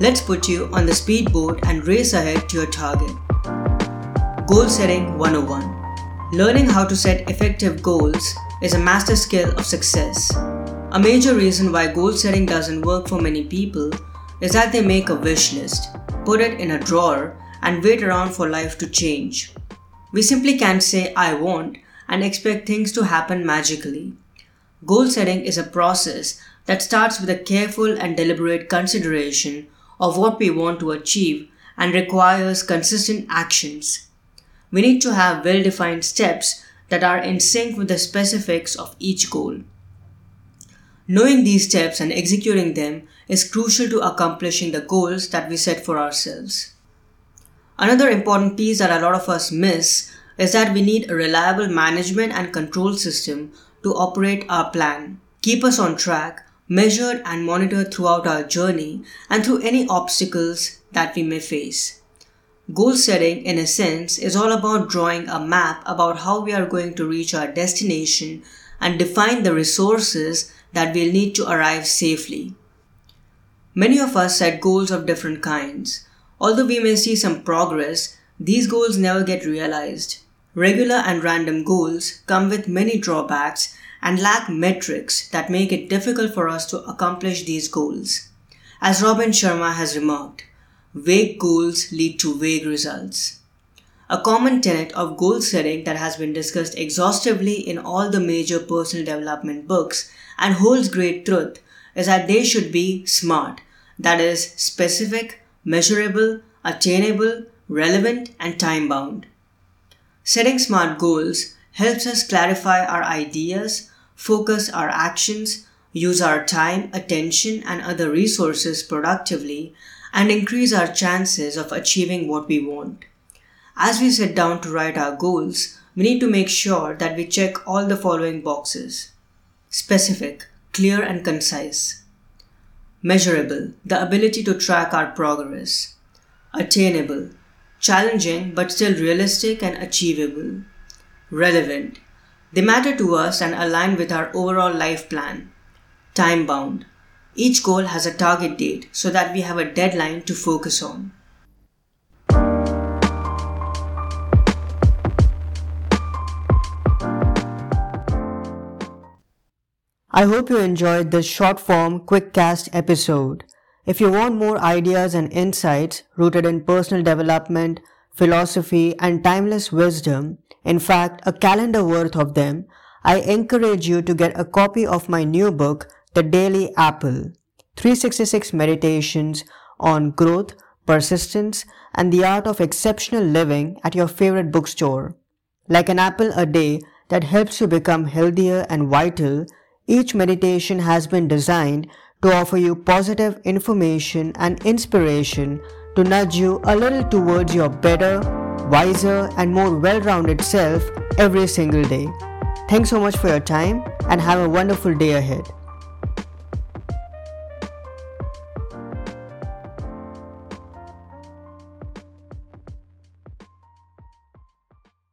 Let's put you on the speedboat and race ahead to your target. Goal Setting 101 Learning how to set effective goals is a master skill of success. A major reason why goal setting doesn't work for many people is that they make a wish list, put it in a drawer, and wait around for life to change. We simply can't say, I want, and expect things to happen magically. Goal setting is a process that starts with a careful and deliberate consideration of what we want to achieve and requires consistent actions. We need to have well defined steps that are in sync with the specifics of each goal. Knowing these steps and executing them is crucial to accomplishing the goals that we set for ourselves. Another important piece that a lot of us miss is that we need a reliable management and control system to operate our plan, keep us on track, measured and monitored throughout our journey and through any obstacles that we may face. Goal setting, in a sense, is all about drawing a map about how we are going to reach our destination and define the resources that we'll need to arrive safely. Many of us set goals of different kinds. Although we may see some progress, these goals never get realized. Regular and random goals come with many drawbacks and lack metrics that make it difficult for us to accomplish these goals. As Robin Sharma has remarked, vague goals lead to vague results. A common tenet of goal setting that has been discussed exhaustively in all the major personal development books and holds great truth is that they should be SMART, that is, specific, measurable, attainable, relevant, and time bound. Setting SMART goals helps us clarify our ideas, focus our actions, use our time, attention, and other resources productively, and increase our chances of achieving what we want. As we sit down to write our goals, we need to make sure that we check all the following boxes specific, clear, and concise. Measurable, the ability to track our progress. Attainable, challenging but still realistic and achievable. Relevant, they matter to us and align with our overall life plan. Time bound, each goal has a target date so that we have a deadline to focus on. I hope you enjoyed this short form quick cast episode. If you want more ideas and insights rooted in personal development, philosophy, and timeless wisdom, in fact, a calendar worth of them, I encourage you to get a copy of my new book, The Daily Apple 366 Meditations on Growth, Persistence, and the Art of Exceptional Living at your favorite bookstore. Like an apple a day that helps you become healthier and vital each meditation has been designed to offer you positive information and inspiration to nudge you a little towards your better, wiser, and more well rounded self every single day. Thanks so much for your time and have a wonderful day ahead.